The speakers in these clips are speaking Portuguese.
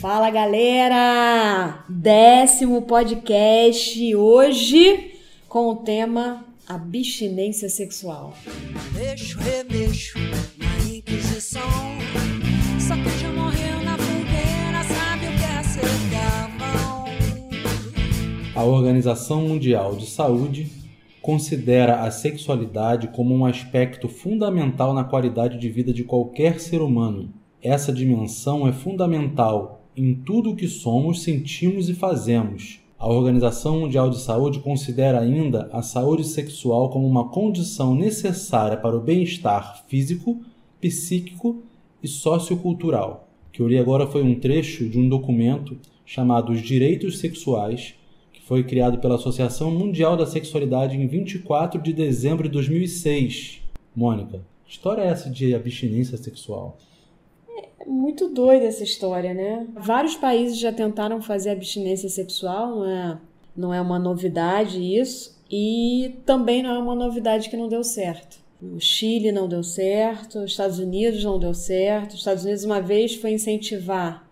Fala galera! Décimo podcast hoje com o tema abstinência sexual. Mexo, remexo na Inquisição. Só que já morreu na fogueira, sabe o que é ser. A Organização Mundial de Saúde considera a sexualidade como um aspecto fundamental na qualidade de vida de qualquer ser humano. Essa dimensão é fundamental em tudo o que somos, sentimos e fazemos. A Organização Mundial de Saúde considera ainda a saúde sexual como uma condição necessária para o bem-estar físico, psíquico e sociocultural. O que eu li agora foi um trecho de um documento chamado Os Direitos Sexuais, foi criado pela Associação Mundial da Sexualidade em 24 de dezembro de 2006. Mônica, que história é essa de abstinência sexual? Muito doida essa história, né? Vários países já tentaram fazer abstinência sexual, não é, não é uma novidade isso, e também não é uma novidade que não deu certo. O Chile não deu certo, os Estados Unidos não deu certo. Os Estados Unidos uma vez foi incentivar,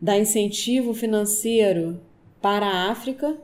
dar incentivo financeiro para a África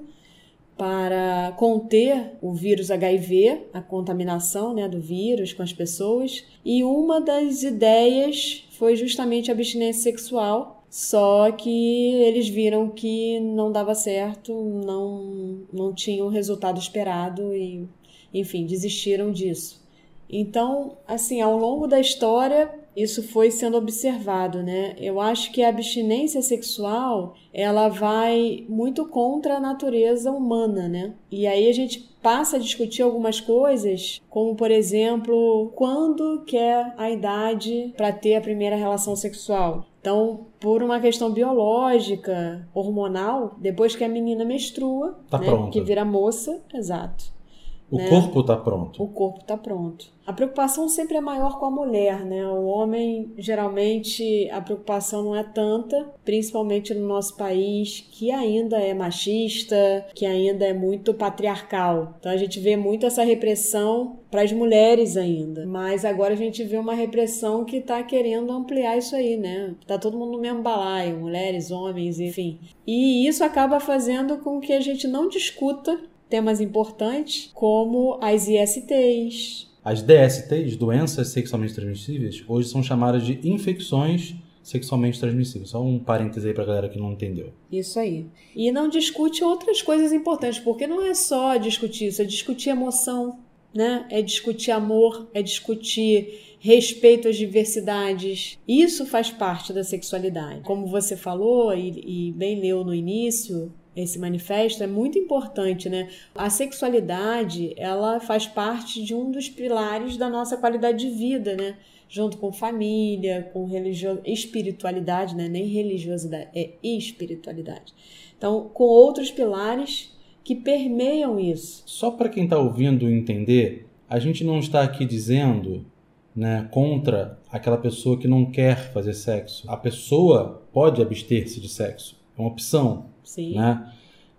para conter o vírus HIV, a contaminação né, do vírus com as pessoas. E uma das ideias foi justamente a abstinência sexual, só que eles viram que não dava certo, não, não tinham o resultado esperado e, enfim, desistiram disso. Então, assim, ao longo da história, isso foi sendo observado, né? Eu acho que a abstinência sexual, ela vai muito contra a natureza humana, né? E aí a gente passa a discutir algumas coisas, como por exemplo, quando que é a idade para ter a primeira relação sexual? Então, por uma questão biológica, hormonal, depois que a menina menstrua, tá né, que vira moça, exato o né? corpo está pronto. O corpo está pronto. A preocupação sempre é maior com a mulher, né? O homem, geralmente, a preocupação não é tanta, principalmente no nosso país, que ainda é machista, que ainda é muito patriarcal. Então a gente vê muito essa repressão para as mulheres ainda. Mas agora a gente vê uma repressão que está querendo ampliar isso aí, né? Tá todo mundo no mesmo balaio, mulheres, homens, enfim. E isso acaba fazendo com que a gente não discuta temas importantes como as ISTs. As DSTs, doenças sexualmente transmissíveis, hoje são chamadas de infecções sexualmente transmissíveis. Só um parêntese aí pra galera que não entendeu. Isso aí. E não discute outras coisas importantes, porque não é só discutir isso, é discutir emoção, né? É discutir amor, é discutir respeito às diversidades. Isso faz parte da sexualidade. Como você falou e, e bem leu no início, esse manifesto é muito importante, né? A sexualidade, ela faz parte de um dos pilares da nossa qualidade de vida, né? Junto com família, com religio... espiritualidade, né? Nem religiosidade, é espiritualidade. Então, com outros pilares que permeiam isso. Só para quem está ouvindo entender, a gente não está aqui dizendo né, contra aquela pessoa que não quer fazer sexo. A pessoa pode abster-se de sexo, é uma opção. Sim. Né?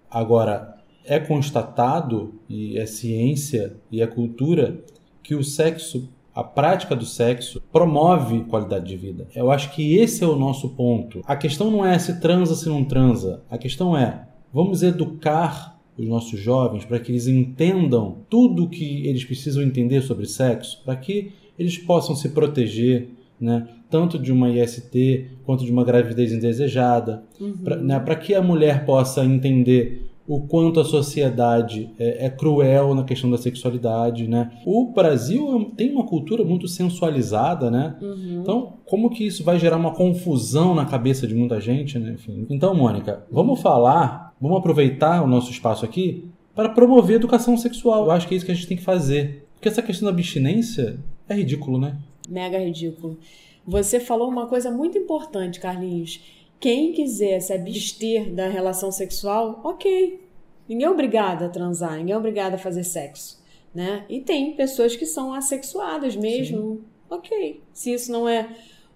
Agora, é constatado, e é ciência e é cultura, que o sexo, a prática do sexo, promove qualidade de vida. Eu acho que esse é o nosso ponto. A questão não é se transa, se não transa. A questão é, vamos educar os nossos jovens para que eles entendam tudo o que eles precisam entender sobre sexo, para que eles possam se proteger, né? tanto de uma IST quanto de uma gravidez indesejada, uhum. para né, que a mulher possa entender o quanto a sociedade é, é, cruel na questão da sexualidade, né? O Brasil tem uma cultura muito sensualizada, né? Uhum. Então, como que isso vai gerar uma confusão na cabeça de muita gente, né? Enfim. Então, Mônica, vamos falar, vamos aproveitar o nosso espaço aqui para promover educação sexual. Eu acho que é isso que a gente tem que fazer. Porque essa questão da abstinência é ridículo, né? Mega ridículo. Você falou uma coisa muito importante, Carlinhos. Quem quiser se abster da relação sexual, ok. Ninguém é obrigado a transar, ninguém é obrigado a fazer sexo, né? E tem pessoas que são assexuadas mesmo, Sim. ok. Se isso não é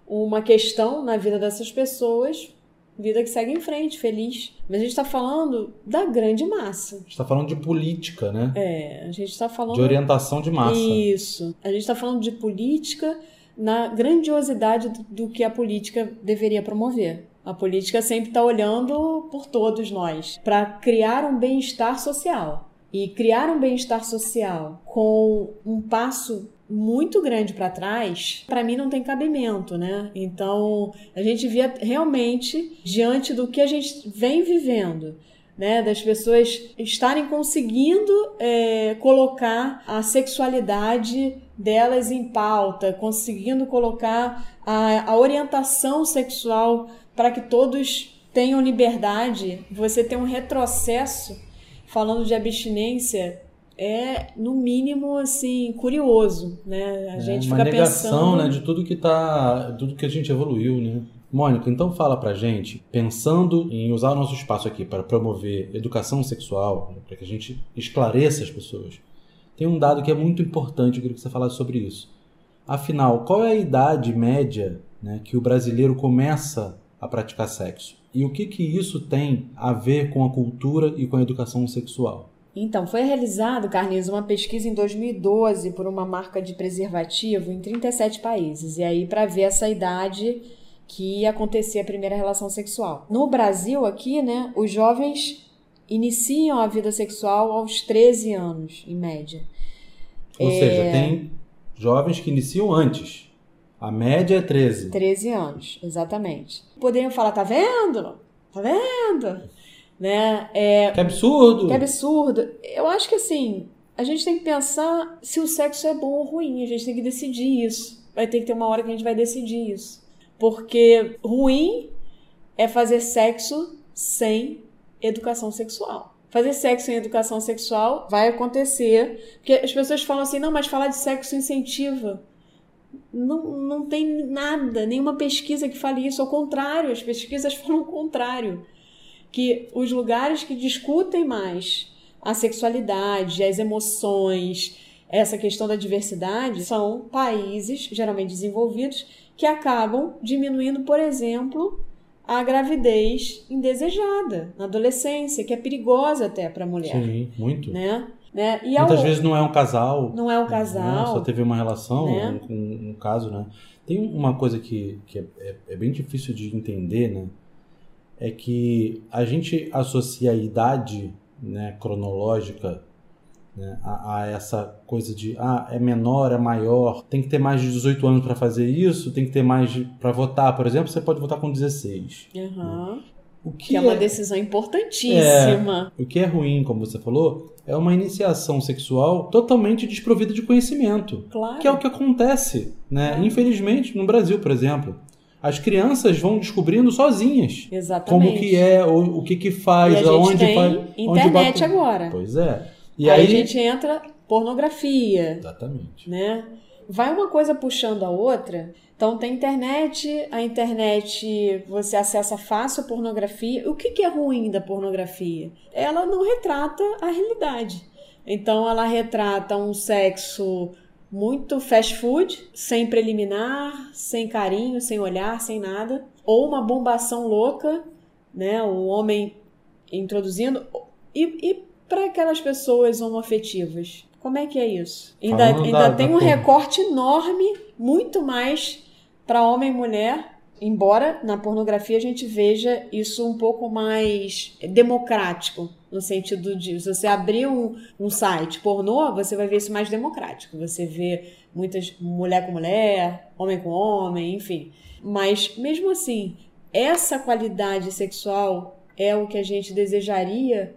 uma questão na vida dessas pessoas, vida que segue em frente, feliz. Mas a gente está falando da grande massa. A gente está falando de política, né? É, a gente está falando. De orientação de massa. Isso. A gente está falando de política na grandiosidade do, do que a política deveria promover. A política sempre está olhando por todos nós para criar um bem-estar social. E criar um bem-estar social com um passo muito grande para trás, para mim não tem cabimento, né? Então, a gente via realmente diante do que a gente vem vivendo, né, das pessoas estarem conseguindo é, colocar a sexualidade delas em pauta, conseguindo colocar a, a orientação sexual para que todos tenham liberdade. Você tem um retrocesso falando de abstinência é no mínimo assim curioso, né? A é gente uma fica negação, pensando, né, de tudo que tá, tudo que a gente evoluiu, né? Mônica, então fala pra gente, pensando em usar o nosso espaço aqui para promover educação sexual, né, para que a gente esclareça as pessoas. Tem um dado que é muito importante, eu queria que você falasse sobre isso. Afinal, qual é a idade média né, que o brasileiro começa a praticar sexo? E o que, que isso tem a ver com a cultura e com a educação sexual? Então, foi realizado, Carlinhos, uma pesquisa em 2012 por uma marca de preservativo em 37 países. E aí, para ver essa idade que ia acontecer a primeira relação sexual. No Brasil, aqui, né, os jovens iniciam a vida sexual aos 13 anos, em média. Ou É. seja, tem jovens que iniciam antes. A média é 13. 13 anos, exatamente. Poderiam falar, tá vendo? Tá vendo? Né? É, Que absurdo! que absurdo. Eu acho que assim, a gente tem que pensar se o sexo é bom ou ruim. A gente tem que decidir isso. Vai ter que ter uma hora que a gente vai decidir isso. Porque ruim é fazer sexo sem educação sexual. Fazer sexo sem educação sexual vai acontecer. Porque as pessoas falam assim, não, mas falar de sexo incentiva. Não, não tem nada, nenhuma pesquisa que fale isso. Ao contrário, as pesquisas falam o contrário. Que os lugares que discutem mais a sexualidade, as emoções, essa questão da diversidade, são países, geralmente desenvolvidos, que acabam diminuindo, por exemplo, a gravidez indesejada na adolescência, que é perigosa até para a mulher, Sim, muito. né? né? E Muitas ao- vezes não é um casal. não é um né? casal. Só teve uma relação, né? um, um- um caso, né? Tem uma coisa que, que é, é- é bem difícil de entender, né? É que a gente associa a idade né, cronológica né, a, a essa coisa de ah, é menor, é maior, tem que ter mais de 18 anos para fazer isso, tem que ter mais para votar, por exemplo, você pode votar com 16. Aham. O que, Que é uma decisão importantíssima. o que é ruim, como você falou, é uma iniciação sexual totalmente desprovida de conhecimento. Claro. Que é o que acontece, né? Infelizmente, no Brasil, por exemplo. As crianças vão descobrindo sozinhas Exatamente. como que é, o, o que que faz, E a gente aonde tem faz. onde internet bate- agora. Pois é. E aí, aí, a gente entra pornografia, Exatamente. né? Vai uma coisa puxando a outra. Então tem internet, a internet você acessa fácil a pornografia. O que, que é ruim da pornografia? Ela não retrata a realidade. Então ela retrata um sexo muito fast food, sem preliminar, sem carinho, sem olhar, sem nada, ou uma bombação louca, né? O homem introduzindo e, e para aquelas pessoas homoafetivas, como é que é isso? Ainda, ainda da- tem da um recorte enorme, muito mais para homem e mulher, embora na pornografia a gente veja isso um pouco mais democrático, no sentido de se você abrir um, um site pornô, você vai ver isso mais democrático. Você vê muitas mulher com mulher, homem com homem, enfim. Mas mesmo assim, essa qualidade sexual é o que a gente desejaria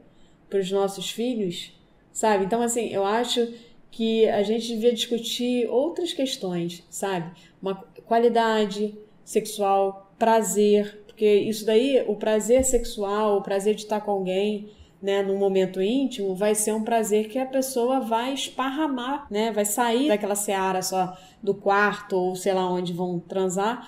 para os nossos filhos, sabe? Então, assim, eu acho que a gente devia discutir outras questões, sabe? Uma qualidade sexual, prazer, porque isso daí, o prazer sexual, o prazer de estar com alguém, né, num momento íntimo, vai ser um prazer que a pessoa vai esparramar, né? Vai sair daquela seara só do quarto ou sei lá onde vão transar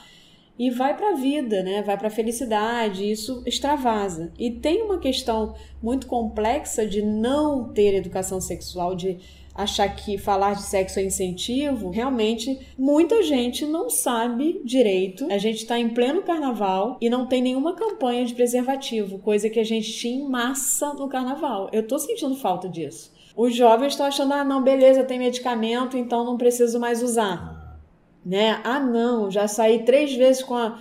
e vai para a vida, né? Vai para a felicidade, isso extravasa. E tem uma questão muito complexa de não ter educação sexual, de achar que falar de sexo é incentivo. Realmente, muita gente não sabe direito. A gente está em pleno carnaval e não tem nenhuma campanha de preservativo, coisa que a gente tinha em massa no carnaval. Eu tô sentindo falta disso. Os jovens estão achando, ah, não, beleza, tem medicamento, então não preciso mais usar né? Ah, não, já saí três vezes com a,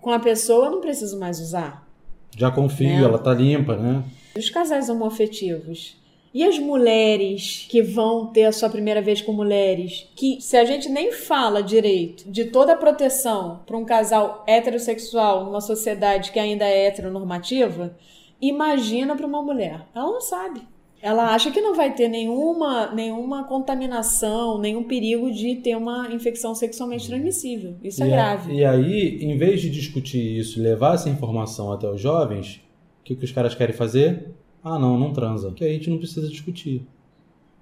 com a pessoa, não preciso mais usar. Já confio, Né? ela tá limpa, né? Os casais homoafetivos. E as mulheres que vão ter a sua primeira vez com mulheres, que se a gente nem fala direito de toda a proteção para um casal heterossexual numa sociedade que ainda é heteronormativa, imagina para uma mulher. Ela não sabe. Ela acha que não vai ter nenhuma, nenhuma contaminação, nenhum perigo de ter uma infecção sexualmente transmissível. Isso é e, a- grave. e aí, em vez de discutir isso e levar essa informação até os jovens, o que, que os caras querem fazer? Ah, não, não transa. Que aí a gente não precisa discutir.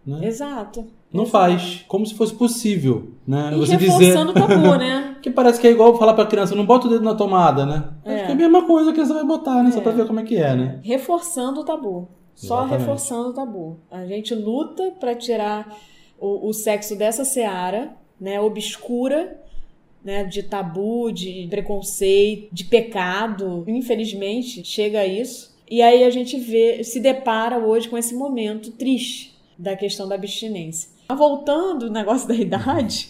Né? Exato. Não Exato. faz. Como se fosse possível. Né? E Você dizer. reforçando o tabu, né? Que parece que é igual falar pra criança, não bota o dedo na tomada, né? É. Acho que é a mesma coisa que criança vai botar, né? Só É. pra ver como é que é, né? reforçando o tabu. Só Exatamente. reforçando o tabu. A gente luta para tirar o, o sexo dessa seara, né, obscura, né, de tabu, de preconceito, de pecado. Infelizmente, chega a isso. E aí a gente vê, se depara hoje com esse momento triste da questão da abstinência. Voltando o negócio da idade,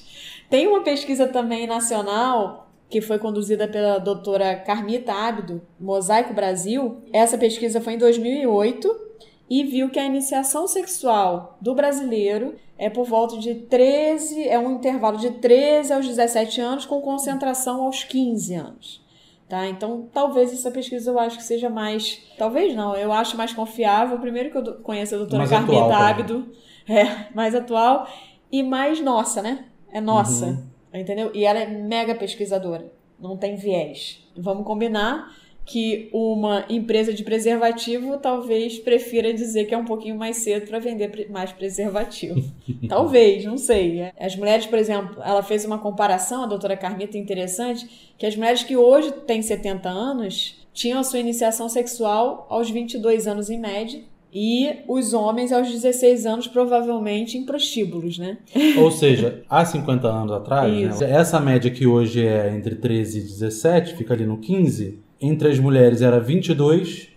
tem uma pesquisa também nacional que foi conduzida pela doutora Carmita Ábido, Mosaico Brasil. Essa pesquisa foi em 2008 e viu que a iniciação sexual do brasileiro é por volta de 13, é um intervalo de 13 aos 17 anos com concentração aos 15 anos. Tá? Então, talvez essa pesquisa eu acho que seja mais, talvez não, eu acho mais confiável. Primeiro que eu conheço a doutora Mais Carmita atual. Ábido, é, mais atual e mais nossa, né? É nossa. Uhum. Entendeu? E ela é mega pesquisadora. Não tem viés. Vamos combinar que uma empresa de preservativo talvez prefira dizer que é um pouquinho mais cedo para vender mais preservativo. talvez, não sei. As mulheres, por exemplo, ela fez uma comparação, a doutora Carmita, interessante, que as mulheres que hoje têm 70 anos tinham a sua iniciação sexual aos 22 anos em média. E os homens aos 16 anos, provavelmente em prostíbulos, né? Ou seja, há 50 anos atrás, né, essa média que hoje é entre 13 e 17, fica ali no 15, entre as mulheres era 22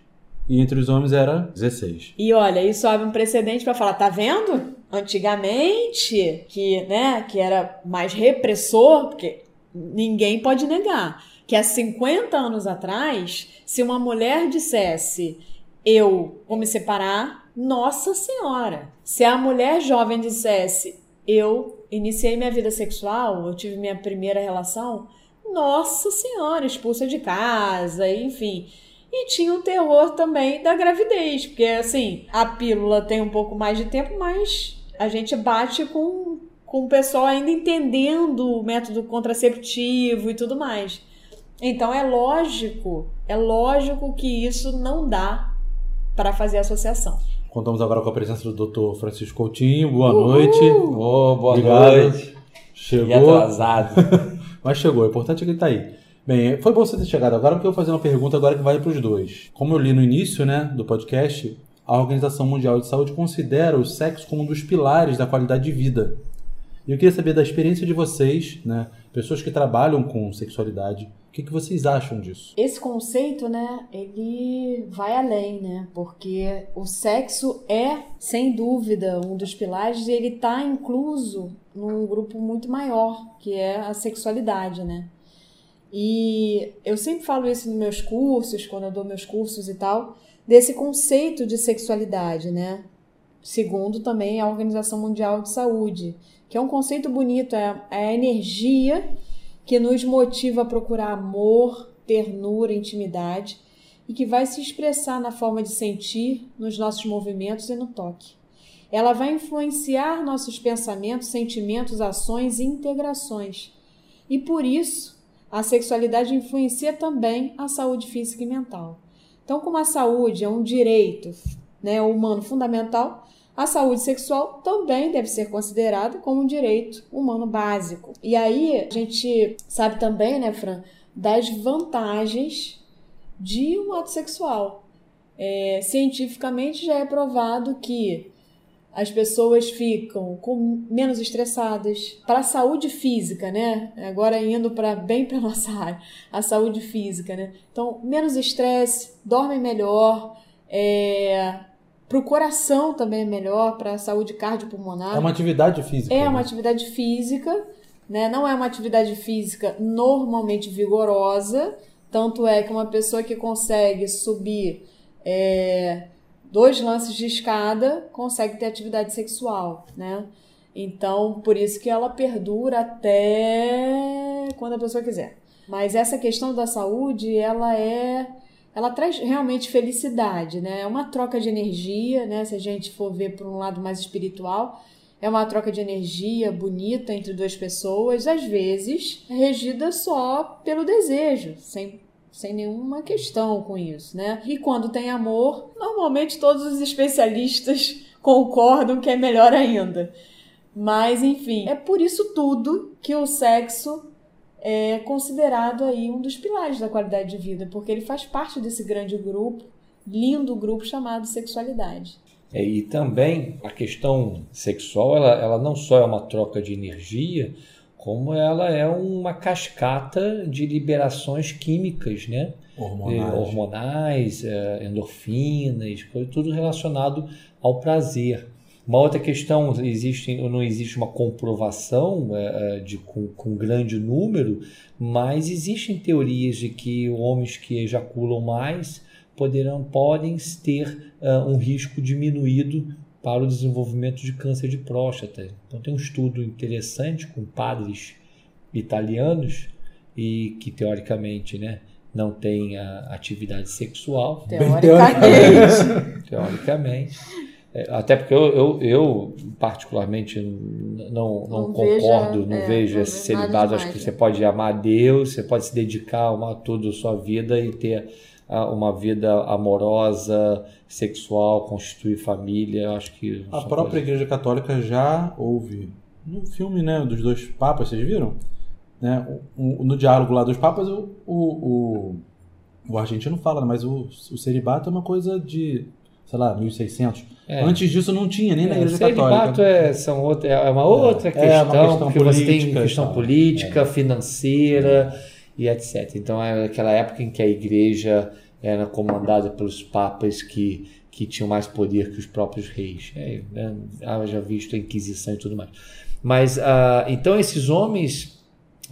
e entre os homens era 16. E olha, isso abre um precedente para falar, tá vendo? Antigamente, que, né, que era mais repressor, porque ninguém pode negar que há 50 anos atrás, se uma mulher dissesse eu vou me separar, nossa senhora. Se a mulher jovem dissesse eu iniciei minha vida sexual, eu tive minha primeira relação, nossa senhora, expulsa de casa, enfim. E tinha o terror também da gravidez, porque assim, a pílula tem um pouco mais de tempo, mas a gente bate com, com o pessoal ainda entendendo o método contraceptivo e tudo mais. Então é lógico, é lógico que isso não dá para fazer associação. Contamos agora com a presença do Dr. Francisco Coutinho. Boa Uhul! noite. Ô, boa Obrigado. noite. Chegou. E atrasado. Mas chegou, o importante é que ele tá aí. Bem, foi bom você ter chegado agora, porque eu vou fazer uma pergunta agora que vai para os dois. Como eu li no início né, do podcast, a Organização Mundial de Saúde considera o sexo como um dos pilares da qualidade de vida. E eu queria saber da experiência de vocês, né, pessoas que trabalham com sexualidade, que, que vocês acham disso? Esse conceito, né, ele vai além, né? Porque o sexo é, sem dúvida, um dos pilares e ele está incluso num grupo muito maior, que é a sexualidade, né? E eu sempre falo isso nos meus cursos, quando eu dou meus cursos e tal, desse conceito de sexualidade, né? Segundo também a Organização Mundial de Saúde, que é um conceito bonito, é é a energia que nos motiva a procurar amor, ternura, intimidade e que vai se expressar na forma de sentir, nos nossos movimentos e no toque. Ela vai influenciar nossos pensamentos, sentimentos, ações e integrações. E por isso, a sexualidade influencia também a saúde física e mental. Então, como a saúde é um direito né, humano fundamental, a saúde sexual também deve ser considerada como um direito humano básico. E aí a gente sabe também, né, Fran, das vantagens de um ato sexual. É, cientificamente já é provado que as pessoas ficam com menos estressadas para a saúde física, né? Agora indo para bem para nossa área, a saúde física, né? Então menos estresse, dormem melhor, é, para o coração também é melhor, para a saúde cardiopulmonar. É uma atividade física. É né? uma atividade física, né? Não é uma atividade física normalmente vigorosa, Tanto é que uma pessoa que consegue subir é, dois lances de escada consegue ter atividade sexual, né? Então, por isso que ela perdura até quando a pessoa quiser. Mas essa questão da saúde, ela é ela traz realmente felicidade, né? É uma troca de energia, né? Se a gente for ver por um lado mais espiritual, é uma troca de energia bonita entre duas pessoas, às vezes regida só pelo desejo, sem, sem nenhuma questão com isso, né? E quando tem amor, normalmente todos os especialistas concordam que é melhor ainda. Mas, enfim, é por isso tudo que o sexo é considerado aí um dos pilares da qualidade de vida, porque ele faz parte desse grande grupo, lindo grupo chamado sexualidade. É, e também a questão sexual, ela, ela não só é uma troca de energia, como ela é uma cascata de liberações químicas, né? Hormonais, é, hormonais é, endorfinas, tudo relacionado ao prazer. Uma outra questão, existe, não existe uma comprovação é, de, com, com grande número, mas existem teorias de que homens que ejaculam mais poderão, podem ter uh, um risco diminuído para o desenvolvimento de câncer de próstata. Então tem um estudo interessante com padres italianos e que teoricamente, né, não tem a atividade sexual. Teoricamente. teoricamente. É, até porque eu, eu, eu particularmente não, não, não concordo, veja, não é, vejo esse celibato. Acho que você pode amar a Deus, você pode se dedicar a toda a sua vida e ter uma vida amorosa, sexual, constituir família. Acho que a própria Igreja Católica já houve no filme, né, dos dois papas, vocês viram? Né, no diálogo lá dos papas, o, o, o, argentino fala, mas o, o celibato é uma coisa de, sei lá, 1600. É. Antes disso não tinha nem é, na Igreja Católica. É, são outra, é uma outra questão, é uma questão porque política, você tem questão política, é. financeira e etc. Então é aquela época em que a igreja era comandada pelos papas que, que tinham mais poder que os próprios reis. É, né? já visto a Inquisição e tudo mais. Mas uh, então esses homens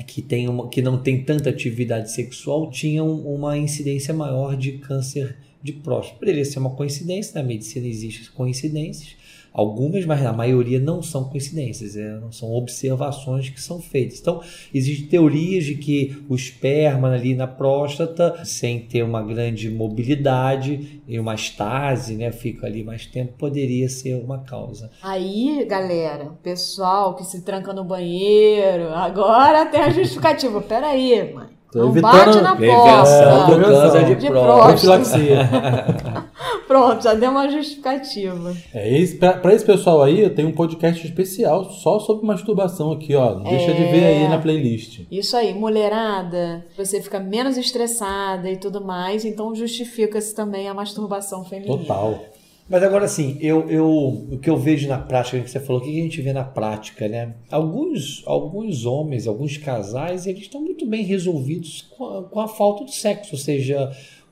que, tem uma, que não têm tanta atividade sexual tinham uma incidência maior de câncer de próstata. Poderia ser uma coincidência, na medicina existem coincidências, Algumas, mas a maioria não são coincidências, é, são observações que são feitas. Então, existem teorias de que o esperma ali na próstata, sem ter uma grande mobilidade e uma estase, né, fica ali mais tempo, poderia ser uma causa. Aí, galera, pessoal que se tranca no banheiro, agora tem a justificativa. Peraí, mãe. Não bate na porta. do câncer de, de próstata. Pronto, já deu uma justificativa. É, para esse pessoal aí, eu tenho um podcast especial só sobre masturbação aqui, ó. Deixa é... de ver aí na playlist. Isso aí, mulherada, você fica menos estressada e tudo mais, então justifica-se também a masturbação feminina. Total. Mas agora sim, eu, eu, o que eu vejo na prática, que você falou, o que a gente vê na prática, né? Alguns, alguns homens, alguns casais, eles estão muito bem resolvidos com a, com a falta de sexo, ou seja,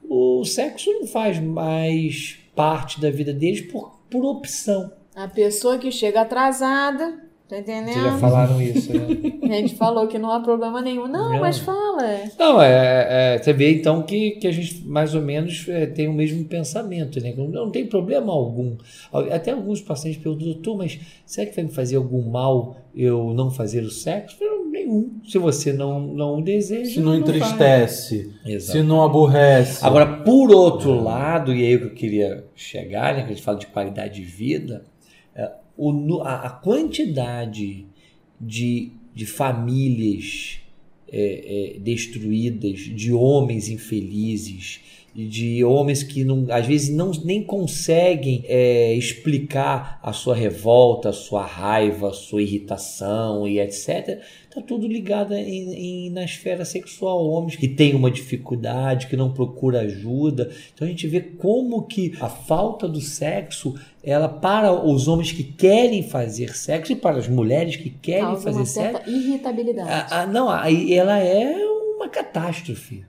o sexo não faz mais parte da vida deles por, por opção. A pessoa que chega atrasada Tá entendendo? Vocês já falaram isso, né? a gente falou que não há problema nenhum. Não, não. mas fala. Não, é, é, você vê então que, que a gente mais ou menos é, tem o mesmo pensamento, né? Não, não tem problema algum. Até alguns pacientes perguntam, doutor, mas será que vai me fazer algum mal eu não fazer o sexo? Nenhum. Se você não, não deseja. Se não, não entristece, se não aborrece. Agora, por outro lado, e aí que eu queria chegar, né? Que a gente fala de qualidade de vida o, a, a quantidade de, de famílias é, é, destruídas, de homens infelizes, de homens que não, às vezes não, nem conseguem é, explicar a sua revolta, a sua raiva, a sua irritação e etc. Está tudo ligado em, em, na esfera sexual. Homens que têm uma dificuldade, que não procura ajuda. Então a gente vê como que a falta do sexo, ela para os homens que querem fazer sexo e para as mulheres que querem Causa fazer uma certa sexo. irritabilidade. A, a, não, a, ela é uma catástrofe.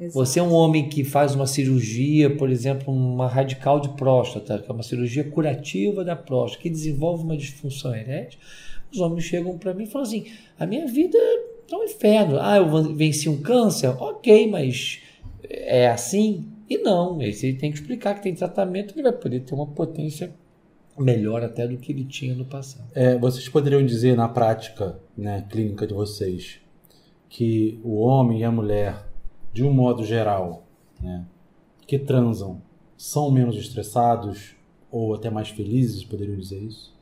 Exato. Você é um homem que faz uma cirurgia, por exemplo, uma radical de próstata, que é uma cirurgia curativa da próstata, que desenvolve uma disfunção erétil. Os homens chegam para mim e falam assim: a minha vida é um inferno. Ah, eu venci um câncer? Ok, mas é assim? E não, ele tem que explicar que tem tratamento, ele vai poder ter uma potência melhor até do que ele tinha no passado. É, vocês poderiam dizer na prática né, clínica de vocês que o homem e a mulher, de um modo geral, né, que transam, são menos estressados ou até mais felizes, poderiam dizer isso?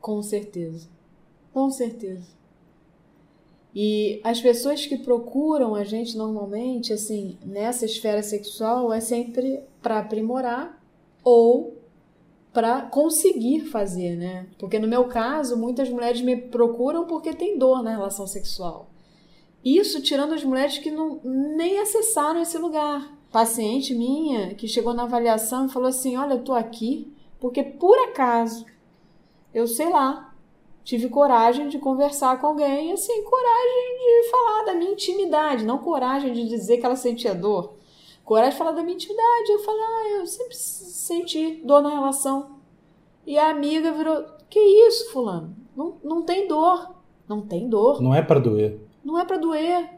Com certeza. Com certeza. E as pessoas que procuram a gente normalmente, assim, nessa esfera sexual, é sempre para aprimorar ou para conseguir fazer, né? Porque no meu caso, muitas mulheres me procuram porque tem dor na relação sexual. Isso tirando as mulheres que não nem acessaram esse lugar. Paciente minha que chegou na avaliação e falou assim: "Olha, eu tô aqui porque por acaso eu sei lá, tive coragem de conversar com alguém, assim, coragem de falar da minha intimidade, não coragem de dizer que ela sentia dor. Coragem de falar da minha intimidade. Eu falei, ah, eu sempre senti dor na relação. E a amiga virou, que isso, fulano? Não, não tem dor. Não tem dor. Não é para doer. Não é para doer.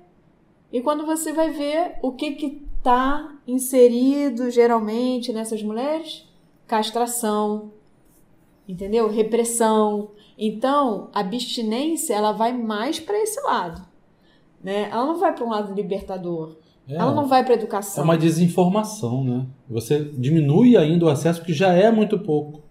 E quando você vai ver o que que tá inserido geralmente nessas mulheres, castração, entendeu? Repressão, então, a abstinência ela vai mais para esse lado, né? Ela não vai para um lado libertador. É, ela não vai para educação. É uma desinformação, né? Você diminui ainda o acesso que já é muito pouco.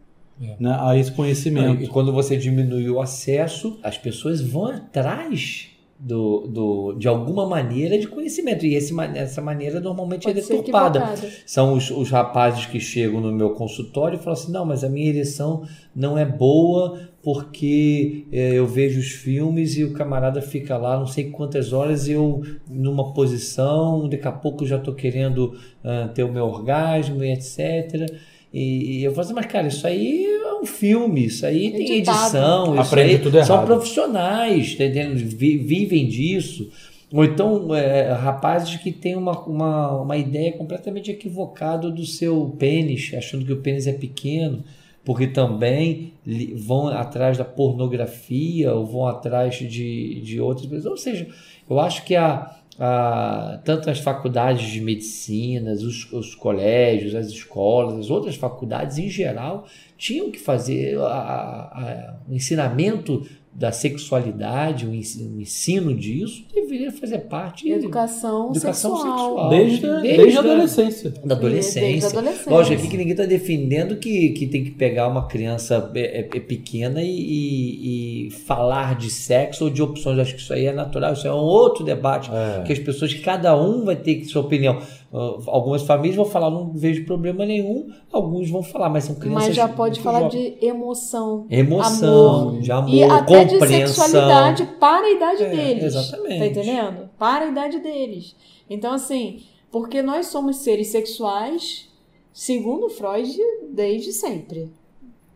É. Né, a esse conhecimento. E quando você diminui o acesso, as pessoas vão atrás do, do, de alguma maneira de conhecimento. E esse, essa maneira normalmente Pode é deturpada. São os, os rapazes que chegam no meu consultório e falam assim: não, mas a minha ereção não é boa porque é, eu vejo os filmes e o camarada fica lá não sei quantas horas eu numa posição, daqui a pouco já estou querendo uh, ter o meu orgasmo e etc. E, e eu falo assim, mas cara, isso aí é um filme, isso aí tem edição, isso Aprende aí tudo são profissionais, tá entendendo? vivem disso. Ou então é, rapazes que têm uma, uma, uma ideia completamente equivocada do seu pênis, achando que o pênis é pequeno, porque também vão atrás da pornografia ou vão atrás de, de outras coisas. Ou seja, eu acho que a, ah, tanto as faculdades de medicina, os, os, colégios, as escolas, as outras faculdades em geral tinham que fazer a, a, o ensinamento da sexualidade, o ensino disso, deveria fazer parte educação, educação sexual. sexual. Desde, desde, desde a adolescência. Da adolescência. Desde a adolescência. Lógico, aqui que ninguém está defendendo que, que tem que pegar uma criança é, é, é pequena e, e, e, falar de sexo ou de opções. Acho que isso aí é natural, isso é um outro debate. É. Que as pessoas, cada um vai ter sua opinião. Uh, algumas famílias vão falar, não vejo problema nenhum. Alguns vão falar, mas são crianças. Pode falar de emoção. Emoção, amor, de amor, e até de sexualidade para a idade é, deles. Exatamente. Tá entendendo? Para a idade deles. Então, assim, porque nós somos seres sexuais, segundo Freud, desde sempre.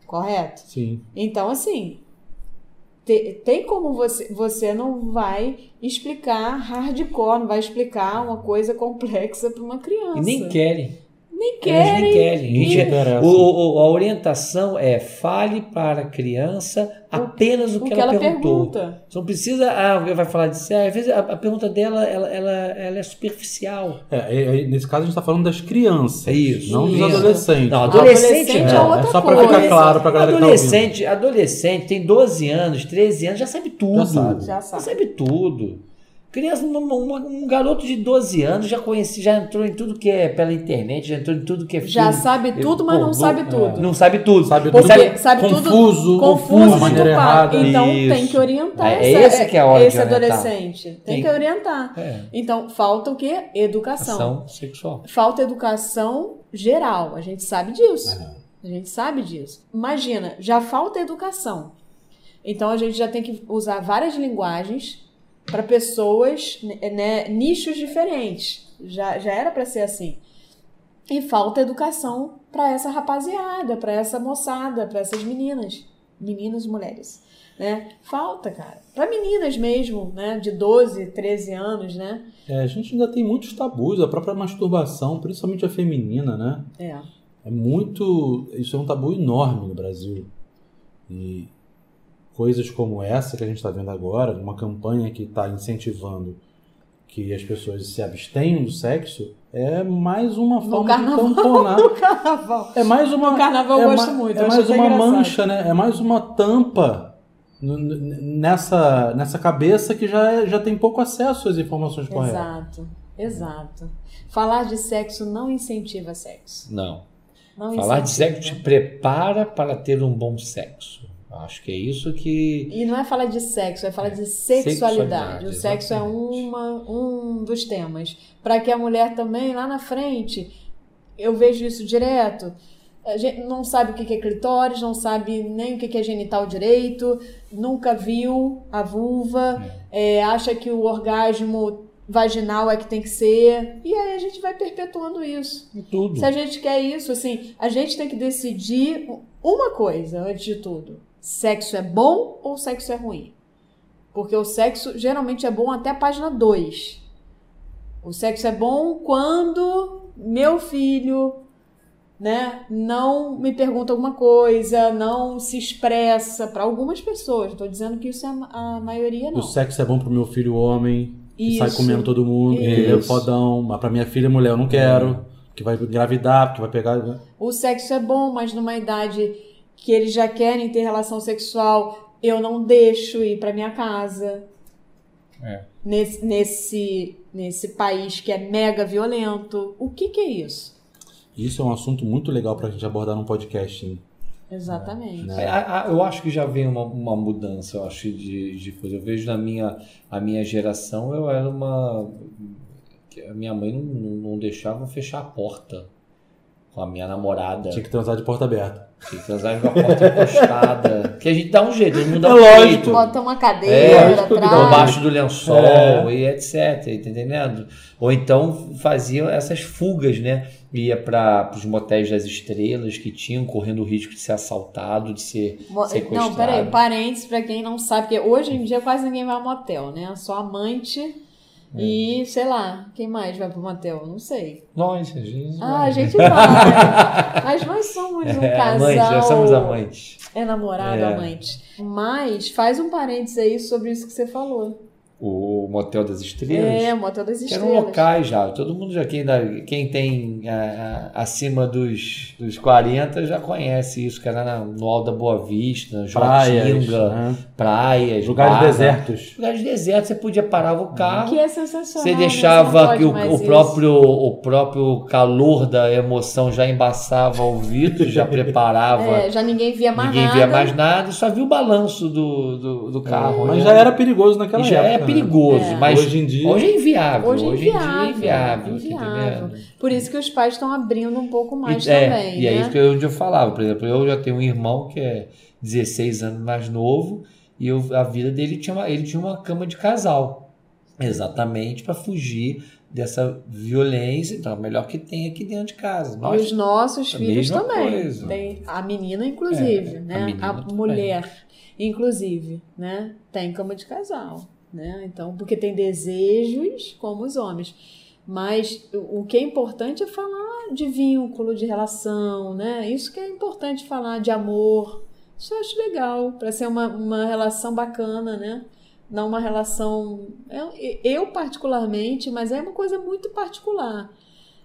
Correto? Sim. Então, assim, tem como você, você não vai explicar hardcore, não vai explicar uma coisa complexa para uma criança. E nem querem. Nem querem. nem querem. Nem o, o, a orientação é fale para a criança apenas o, o que, ela, ela perguntou. Pergunta. Você não precisa, ah, vai falar de. Às vezes a, a, pergunta dela ela, ela, ela é superficial. É, é, é nesse caso a gente está falando das crianças, Isso, não dos adolescentes. Não, adolescente, adolescente é, é, outra é só para ficar claro para a galera adolescente, que tá adolescente tem 12 anos, 13 anos, já sabe tudo. Já sabe. Já sabe, já sabe tudo. Criança, um, um, garoto de 12 anos já conhece, já entrou em tudo que é pela internet, já entrou em tudo que é filme. Já sabe tudo, mas não sabe tudo. É. Não sabe tudo. Sabe tudo. Sabe, sabe confuso, tudo confuso, de maneira errada. Então Isso. tem que orientar é, essa, esse que é a hora esse adolescente. Tem, tem, que orientar. É. Então falta o quê? Educação. Ação sexual. Falta educação geral. A gente sabe disso. A gente sabe disso. Imagina, já falta educação. Então a gente já tem que usar várias linguagens para pessoas, né, nichos diferentes. Já, já era para ser assim. E falta educação para essa rapaziada, para essa moçada, para essas meninas, meninas e mulheres, né? Falta, cara. Para meninas mesmo, né, de 12, 13 anos, né? É, a gente ainda tem muitos tabus, a própria masturbação, principalmente a feminina, né? É. É muito, isso é um tabu enorme no Brasil. E coisas como essa que a gente está vendo agora, uma campanha que está incentivando que as pessoas se abstêm do sexo é mais uma forma carnaval, de tamponar. No carnaval. É mais uma. No carnaval é eu gosto muito. É mais uma mancha, né? É mais uma tampa nessa, nessa cabeça que já, é, já tem pouco acesso às informações corretas. Exato, exato. Falar de sexo não incentiva sexo. Não. não Falar incentiva. de sexo te prepara para ter um bom sexo. Acho que é isso que. E não é falar de sexo, é falar de sexualidade. sexualidade o sexo é uma, um dos temas. Para que a mulher também, lá na frente, eu vejo isso direto. A gente não sabe o que é clitóris, não sabe nem o que é genital direito, nunca viu a vulva, é. É, acha que o orgasmo vaginal é que tem que ser. E aí a gente vai perpetuando isso. E tudo. Se a gente quer isso, assim, a gente tem que decidir uma coisa antes de tudo sexo é bom ou sexo é ruim. Porque o sexo geralmente é bom até a página 2. O sexo é bom quando meu filho né, não me pergunta alguma coisa, não se expressa para algumas pessoas. Estou dizendo que isso é a maioria não. O sexo é bom para o meu filho homem, que isso, sai comendo todo mundo, ele é fodão, mas para minha filha mulher eu não quero, que vai engravidar, que vai pegar. Né? O sexo é bom, mas numa idade que eles já querem ter relação sexual, eu não deixo ir para minha casa. É. Nesse, nesse, nesse país que é mega violento. O que, que é isso? Isso é um assunto muito legal para a gente abordar num podcast. Hein? Exatamente. Né? Eu acho que já vem uma, uma mudança, eu acho, de, de coisa. Eu vejo na minha, a minha geração, eu era uma. A minha mãe não, não deixava fechar a porta com a minha namorada. Tinha que transar de porta aberta. Tinha que transar com a porta encostada. que a gente dá um jeito, a gente não dá é um lógico. jeito. Bota uma cadeira é, atrás. Embaixo do lençol é. e etc. Tá entendendo? Ou então faziam essas fugas, né? Ia para os motéis das estrelas que tinham, correndo o risco de ser assaltado, de ser Mo sequestrado. Não, peraí, parênteses para quem não sabe, porque hoje em dia quase ninguém vai ao motel, né? Só amante é. E, sei lá, quem mais vai pro motel? Não sei. Nós, a gente Ah, vai. a gente vai. Mas nós somos um é, casal. Amante, já somos amantes. É namorado, é. amante. Mas faz um parênteses aí sobre isso que você falou o Motel das Estrelas. É, o Motel das Estrelas. Que eram locais já. Todo mundo já, quem, quem tem a, a, acima dos, dos 40 já conhece isso, que era na, no Alto da Boa Vista, Joatinga, né? praias, lugares barra. desertos. Lugares desertos, você podia parar o carro. Que é sensacional. Você deixava que o, o próprio, o próprio calor da emoção já embaçava o vidro, já preparava. É, já ninguém via mais ninguém nada. Ninguém via mais nada, só via o balanço do, do, do carro. É, mas né? já era perigoso naquela já época. É perigoso, é. mas hoje em dia hoje é inviável. Hoje, é hoje em dia é inviável. inviável. Por isso que os pais estão abrindo um pouco mais e, é, também. E né? é isso que eu, onde eu falava. Por exemplo, eu já tenho um irmão que é 16 anos mais novo e eu, a vida dele tinha uma, ele tinha uma cama de casal. Exatamente para fugir dessa violência, então, melhor que tem aqui dentro de casa. Nós, e os nossos filhos também. Tem a menina, inclusive, é, né? A, menina a mulher inclusive, né? Tem cama de casal, né? Então, porque tem desejos como os homens. Mas o que é importante é falar de vínculo, de relação, né? Isso que é importante falar de amor. Isso eu acho legal, para ser uma, uma relação bacana, né? Não uma relação. Eu, eu, particularmente, mas é uma coisa muito particular.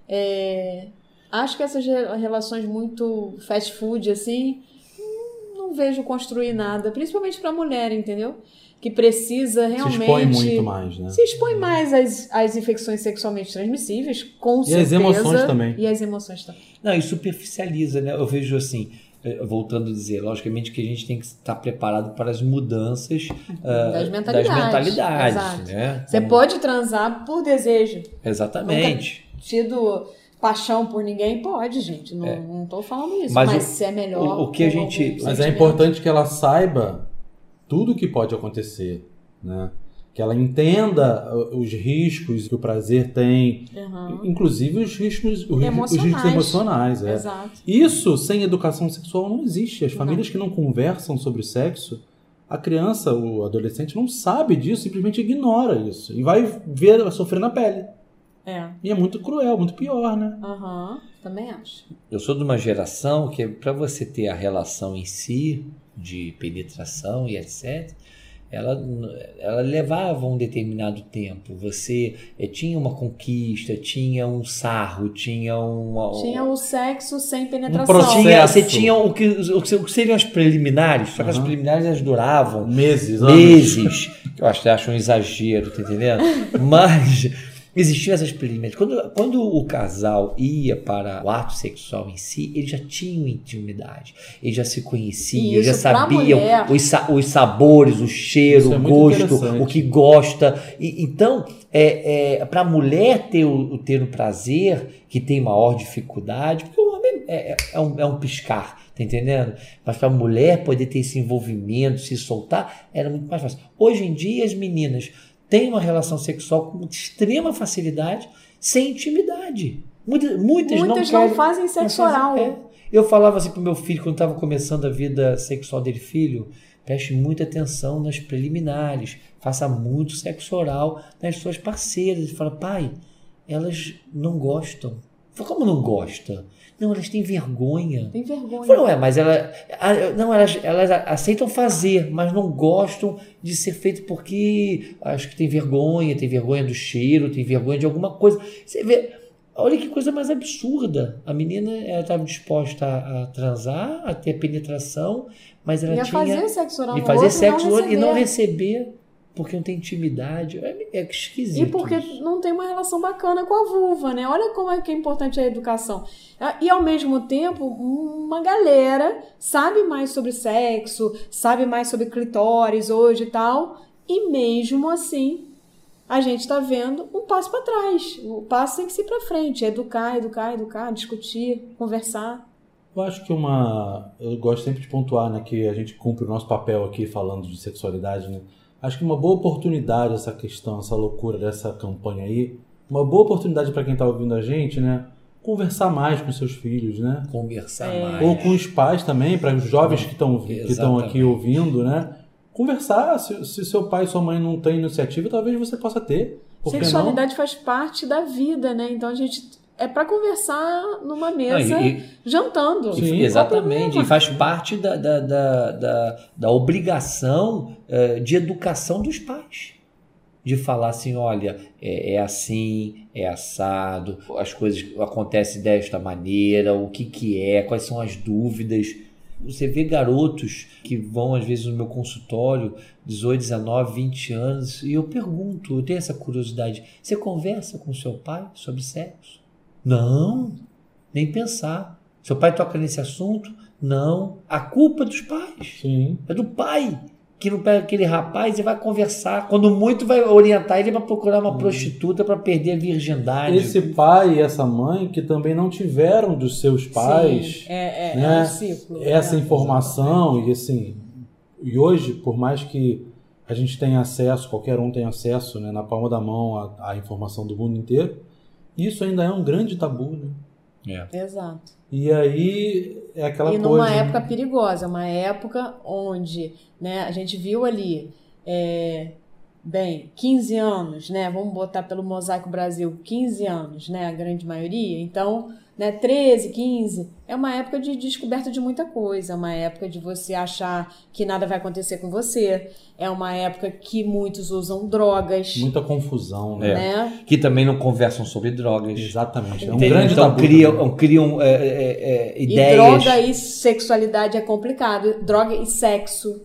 É, acho que essas relações muito fast food, assim, não vejo construir nada, principalmente para mulher, entendeu? Que precisa realmente. Se expõe muito mais, né? Se expõe mais às, às infecções sexualmente transmissíveis, com e certeza. E as emoções também. E as emoções também. Não, e superficializa, né? Eu vejo assim eh, voltando a dizer, logicamente que a gente tem que estar preparado para as mudanças das uh, mentalidades. Das mentalidades né? Você Como... pode transar por desejo. Exatamente. Nunca tido paixão por ninguém, pode, gente. Não, é. não tô falando isso. Mas, mas o, se é melhor. O, o que a gente. Mas é importante que ela saiba tudo o que pode acontecer, né? Que ela entenda os riscos que o prazer tem, uhum. inclusive os riscos, os, emocionais. Os riscos emocionais. É. Exato. Isso sem educação sexual não existe. As famílias não. que não conversam sobre sexo, a criança, o adolescente não sabe disso, simplesmente ignora isso e vai ver, vai sofrer na pele. É. E é muito cruel, muito pior, né? Aham, uhum, também acho. Eu sou de uma geração que, para você ter a relação em si, de penetração e etc., ela, ela levava um determinado tempo. Você é, tinha uma conquista, tinha um sarro, tinha um. Tinha o sexo sem penetração. Um tinha, você tinha o que, o que seriam as preliminares, só que uhum. as preliminares elas duravam meses, meses. que eu acho que acho um exagero, tá entendendo? Mas existiam essas preliminares. Quando, quando o casal ia para o ato sexual em si, eles já tinham intimidade, eles já se conheciam, eles já sabiam os, os sabores, o cheiro, é o gosto, o que gosta. E, então, é, é para a mulher ter o, ter o prazer, que tem maior dificuldade, porque o homem é, é, é um, é um piscar. Tá entendendo? Mas para a mulher poder ter esse envolvimento, se soltar, era muito mais fácil. Hoje em dia, as meninas têm uma relação sexual com extrema facilidade, sem intimidade. Muitas, muitas, muitas não, não fazem sexo oral. É. Eu falava assim pro meu filho quando estava começando a vida sexual dele, filho, preste muita atenção nas preliminares, faça muito sexo oral nas suas parceiras. Ele fala, pai, elas não gostam. Falo, como não gosta? Não, elas têm vergonha. Tem vergonha. Falei, ué, mas ela, não, elas, elas aceitam fazer, mas não gostam de ser feito porque acho que tem vergonha, tem vergonha do cheiro, tem vergonha de alguma coisa. Você vê, olha que coisa mais absurda. A menina estava disposta a, a, transar, a ter penetração, mas ela e tinha. fazer sexo oral e fazer sexo oral e não receber porque não tem intimidade. É, é esquisito. E porque isso. não tem uma relação bacana com a vulva, né? Olha como é que é importante a educação. Ah, e ao mesmo tempo, uma galera sabe mais sobre sexo, sabe mais sobre clitóris hoje e tal, e mesmo assim a gente está vendo um passo para trás. O passo tem que ser para frente, educar, educar, educar, discutir, conversar. Eu acho que uma. Eu gosto sempre de pontuar, né, que a gente cumpre o nosso papel aqui falando de sexualidade, né? Acho que uma boa oportunidade essa questão, essa loucura dessa campanha aí, uma boa oportunidade para quem está ouvindo a gente, né? Conversar mais com seus filhos, né? Conversar é. mais. Ou com os pais também, para os jovens que estão que estão aqui ouvindo, né? Conversar. Se, se seu pai e sua mãe não têm iniciativa, talvez você possa ter. Sexualidade não? faz parte da vida, né? Então a gente é para conversar numa mesa e, jantando. Sim, exatamente. E faz parte da, da, da, da, da obrigação uh, de educação dos pais. De falar assim, olha, é, é, assim, é assado, as coisas acontecem desta maneira, o que, que é, quais são as dúvidas. Você vê garotos que vão, às vezes, no meu consultório, 18, 19, 20 anos, e eu pergunto, eu tenho essa curiosidade: você conversa com seu pai sobre sexo? Não, nem pensar. Seu pai toca nesse assunto? Não. A culpa é dos pais. Sim. É do pai que não pega aquele rapaz e vai conversar. Quando muito, vai orientar ele para procurar uma hum. prostituta para perder a virgindade. Esse pai e essa mãe que também não tiveram dos seus pais Sim, é, é, né, é um ciclo, essa é, informação e assim. E hoje, por mais que a gente tenha acesso, qualquer um tem acesso né, na palma da mão à informação do mundo inteiro, isso ainda é um grande tabu, né? É. Exato. E aí é aquela coisa. E numa né? época perigosa, uma época onde né, a gente viu ali, é, bem, 15 anos, né? Vamos botar pelo Mosaico Brasil, 15 anos, né? A grande maioria. Então, né, 13, 15, é uma época de descoberta de muita coisa, é uma época de você achar que nada vai acontecer com você, é uma época que muitos usam drogas. Muita confusão, né? né? Que também não conversam sobre drogas. Exatamente. É um grande então criam, criam é, é, é, ideias. E droga e sexualidade é complicado. Droga e sexo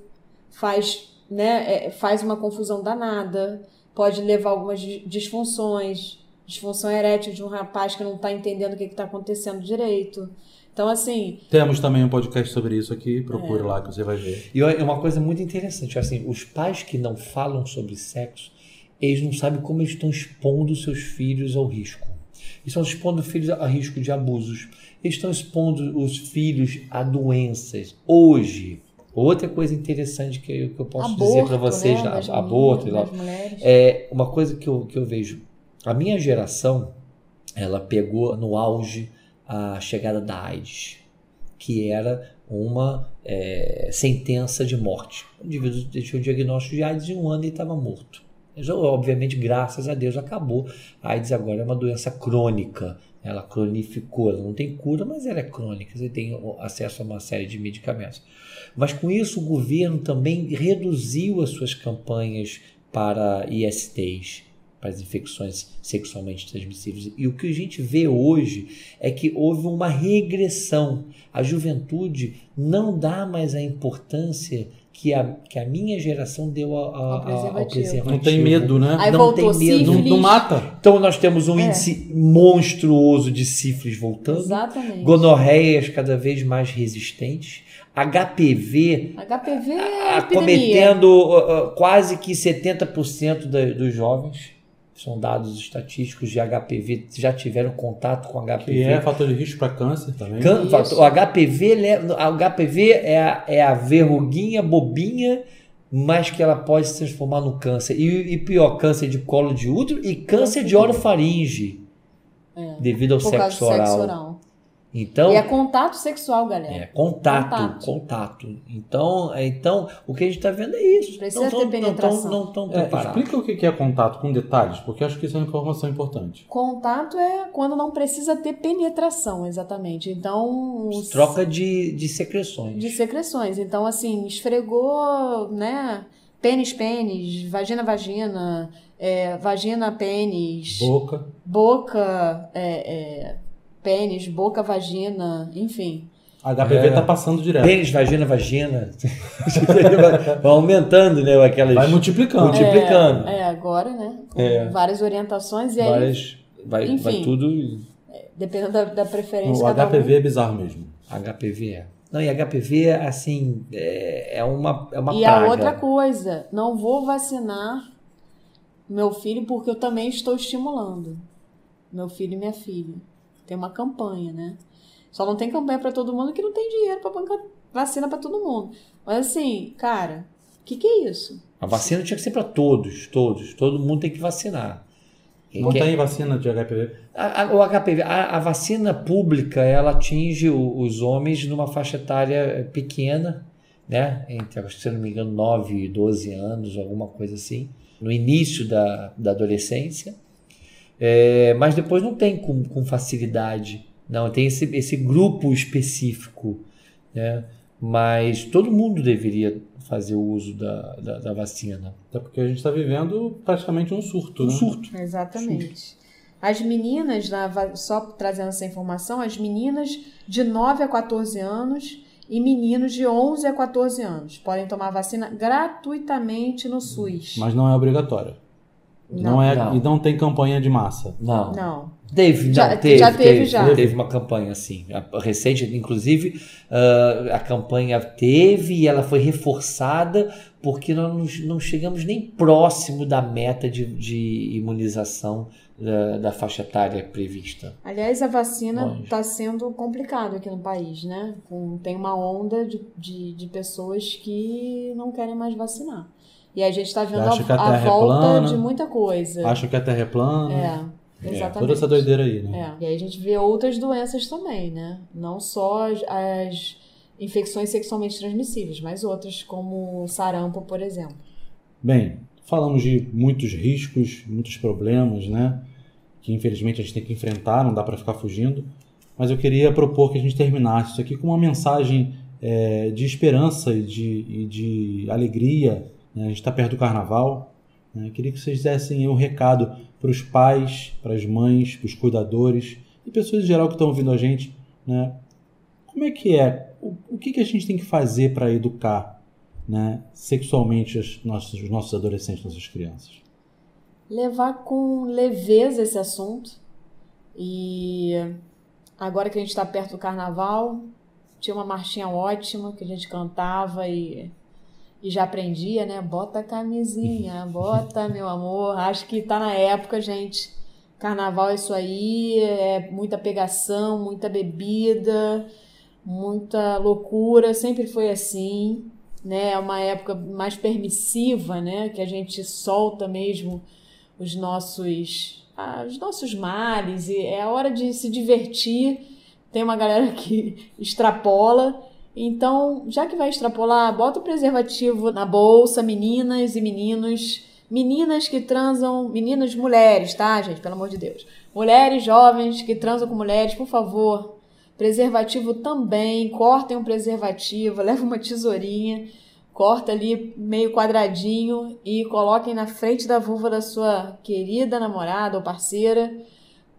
faz, né, é, faz uma confusão danada, pode levar a algumas disfunções disfunção erétil de um rapaz que não está entendendo o que está acontecendo direito. Então, assim. Temos também um podcast sobre isso aqui, procure é. lá que você vai ver. E é uma coisa muito interessante, assim, os pais que não falam sobre sexo, eles não sabem como eles estão expondo seus filhos ao risco. Eles estão expondo filhos a risco de abusos. Eles estão expondo os filhos a doenças. Hoje, outra coisa interessante que eu, que eu posso aborto, dizer para vocês, né? aborto, meninas, é uma coisa que eu, que eu vejo a minha geração, ela pegou no auge a chegada da AIDS, que era uma é, sentença de morte. O indivíduo deixou o diagnóstico de AIDS e um ano ele estava morto. Obviamente, graças a Deus, acabou. A AIDS agora é uma doença crônica. Ela cronificou, ela não tem cura, mas ela é crônica. Você tem acesso a uma série de medicamentos. Mas com isso, o governo também reduziu as suas campanhas para ISTs, para as infecções sexualmente transmissíveis. E o que a gente vê hoje é que houve uma regressão. A juventude não dá mais a importância que a, que a minha geração deu a, a, ao, preservativo. ao, preservativo. Não tem medo, né? Aí não tem medo. Não, não, mata. Então nós temos um é. índice monstruoso de sífilis voltando. Exatamente. Gonorreias cada vez mais resistentes. HPV, HPV é acometendo uh, uh, quase que 70% da, dos jovens são dados estatísticos de HPV, já tiveram contato com HPV. Que é fator de risco para câncer também. Can, o HPV, o HPV é a, é a verruguinha bobinha, mas que ela pode se transformar no câncer. E, e pior, câncer de colo de útero e câncer de orofaringe. É, devido ao sexo oral. sexo oral. Então, e é contato sexual, galera. É contato, contato. contato. Então, é, então, o que a gente está vendo é isso. Precisa não ter penetração. Não estão é, Explica o que é contato com detalhes, porque acho que isso é uma informação importante. Contato é quando não precisa ter penetração, exatamente. Então... Troca de, de secreções. De secreções. Então, assim, esfregou, né? Pênis, pênis, vagina, vagina, é, vagina, pênis. Boca. Boca, é, é pênis, boca, vagina, enfim. A HPV é, tá passando direto. Pênis, vagina, vagina. vai aumentando, né? Aquelas, vai multiplicando. Multiplicando. É, é agora, né? Com é. várias orientações e várias, aí. Vai, enfim, vai tudo. Dependendo da, da preferência. O HPV um. é bizarro mesmo. HPV é. Não, e HPV, assim, é, é uma, é uma e praga. E a outra coisa, não vou vacinar meu filho porque eu também estou estimulando. Meu filho e minha filha. Tem uma campanha, né? Só não tem campanha para todo mundo que não tem dinheiro para bancar vacina para todo mundo. Mas assim, cara, o que, que é isso? A vacina tinha que ser para todos, todos. Todo mundo tem que vacinar. Quem não quer... tem vacina de HPV? A, a, o HPV, a, a, vacina pública, ela atinge o, os homens numa faixa etária pequena, né? Entre, se não me engano, 9 e 12 anos, alguma coisa assim. No início da, da adolescência. É, mas depois não tem com, com facilidade. Não, tem esse, esse grupo específico. Né? Mas todo mundo deveria fazer o uso da, da, da vacina. Até porque a gente está vivendo praticamente um surto. Um né? surto. Exatamente. Surto. As meninas, só trazendo essa informação, as meninas de 9 a 14 anos e meninos de 11 a 14 anos podem tomar vacina gratuitamente no SUS. Mas não é obrigatória. Não, não é, não. E não tem campanha de massa. Não. Não. Teve, já, teve, já teve, teve, já. Teve uma campanha, assim. recente, inclusive, uh, a campanha teve e ela foi reforçada porque nós não chegamos nem próximo da meta de, de imunização da, da, faixa etária prevista. Aliás, a vacina está sendo complicado aqui no país, né? Com, tem uma onda de, de, de pessoas que não querem mais vacinar. E a gente está vendo a, a, a é volta plana, de muita coisa. Acha que a Terra é plana. É, exatamente. É, toda essa doideira aí, né? É. E aí a gente vê outras doenças também, né? Não só as, as infecções sexualmente transmissíveis, mas outras, como sarampo, por exemplo. Bem, falamos de muitos riscos, muitos problemas, né? Que infelizmente a gente tem que enfrentar, não dá para ficar fugindo. Mas eu queria propor que a gente terminasse isso aqui com uma mensagem é, de esperança e de, e de alegria né? A gente está perto do carnaval. Né? Queria que vocês dessem um recado para os pais, para as mães, para os cuidadores e pessoas em geral que estão ouvindo a gente. Né? Como é que é? O, o que, que a gente tem que fazer para educar né, sexualmente os nossos, os nossos adolescentes, nossas crianças? Levar com leveza esse assunto. E agora que a gente está perto do carnaval, tinha uma marchinha ótima que a gente cantava e e já aprendia, né? Bota a camisinha, bota, meu amor. Acho que tá na época, gente. Carnaval é isso aí, é muita pegação, muita bebida, muita loucura, sempre foi assim, né? É uma época mais permissiva, né? Que a gente solta mesmo os nossos, ah, os nossos males e é hora de se divertir. Tem uma galera que extrapola então, já que vai extrapolar, bota o preservativo na bolsa, meninas e meninos. Meninas que transam, meninas, mulheres, tá, gente? Pelo amor de Deus. Mulheres jovens que transam com mulheres, por favor. Preservativo também, cortem um preservativo, leva uma tesourinha, corta ali meio quadradinho e coloquem na frente da vulva da sua querida namorada ou parceira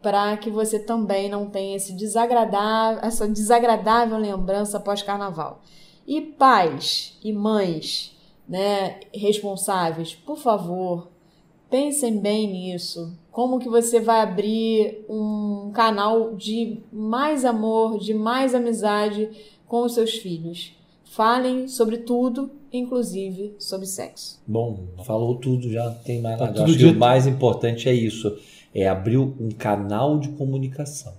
para que você também não tenha esse desagradável, essa desagradável lembrança pós-carnaval. E pais e mães, né, responsáveis, por favor, pensem bem nisso. Como que você vai abrir um canal de mais amor, de mais amizade com os seus filhos? Falem sobre tudo, inclusive sobre sexo. Bom, falou tudo, já tem mais tá nada. Acho que o mais importante é isso é abrir um canal de comunicação.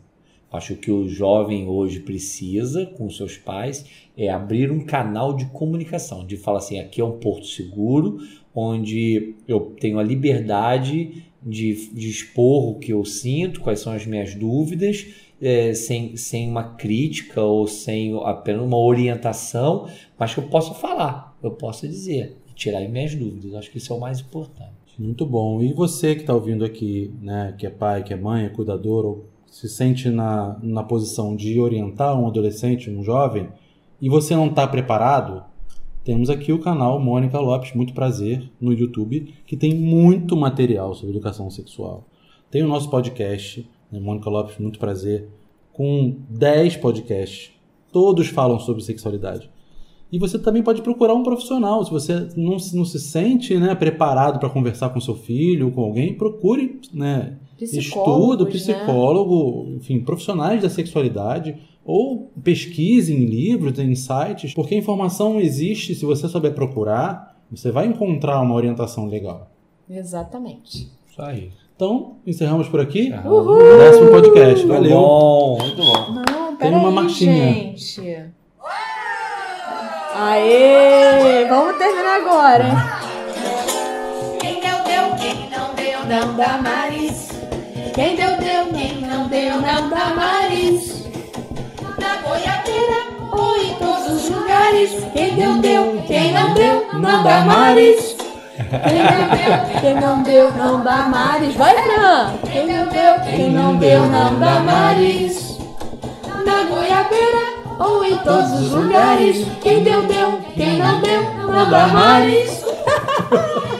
Acho que o jovem hoje precisa, com seus pais, é abrir um canal de comunicação, de falar assim, aqui é um porto seguro, onde eu tenho a liberdade de, de expor o que eu sinto, quais são as minhas dúvidas, é, sem, sem uma crítica ou sem apenas uma orientação, mas que eu possa falar, eu possa dizer, tirar minhas dúvidas. Acho que isso é o mais importante. Muito bom. E você que está ouvindo aqui, né, que é pai, que é mãe, é cuidador, ou se sente na, na posição de orientar um adolescente, um jovem, e você não está preparado, temos aqui o canal Mônica Lopes, muito prazer, no YouTube, que tem muito material sobre educação sexual. Tem o nosso podcast, né, Mônica Lopes, muito prazer, com 10 podcasts. Todos falam sobre sexualidade. E você também pode procurar um profissional. Se você não, não se sente né, preparado para conversar com seu filho, com alguém, procure né, estudo, psicólogo, né? enfim, profissionais da sexualidade. Ou pesquise em livros, em sites, porque a informação existe. Se você souber procurar, você vai encontrar uma orientação legal. Exatamente. Isso aí. Então, encerramos por aqui. Uhul. Décimo podcast. Valeu. Muito bom, muito bom. Não, peraí, Tem uma marchinha. gente. Aê! Vamos terminar agora, hein? Quem deu, deu, quem não deu, não dá mais. Quem deu, deu, quem não deu, não dá mais. Na boiadeira ou em todos os lugares. Quem deu, deu, quem não deu, não dá mais. Quem não deu, quem não deu, não dá mais. Vai, Fran! Quem não deu, quem não deu, não dá mais. Na goiabeira ou em todos os lugares. Quem deu, deu, quem não deu, não dá mais.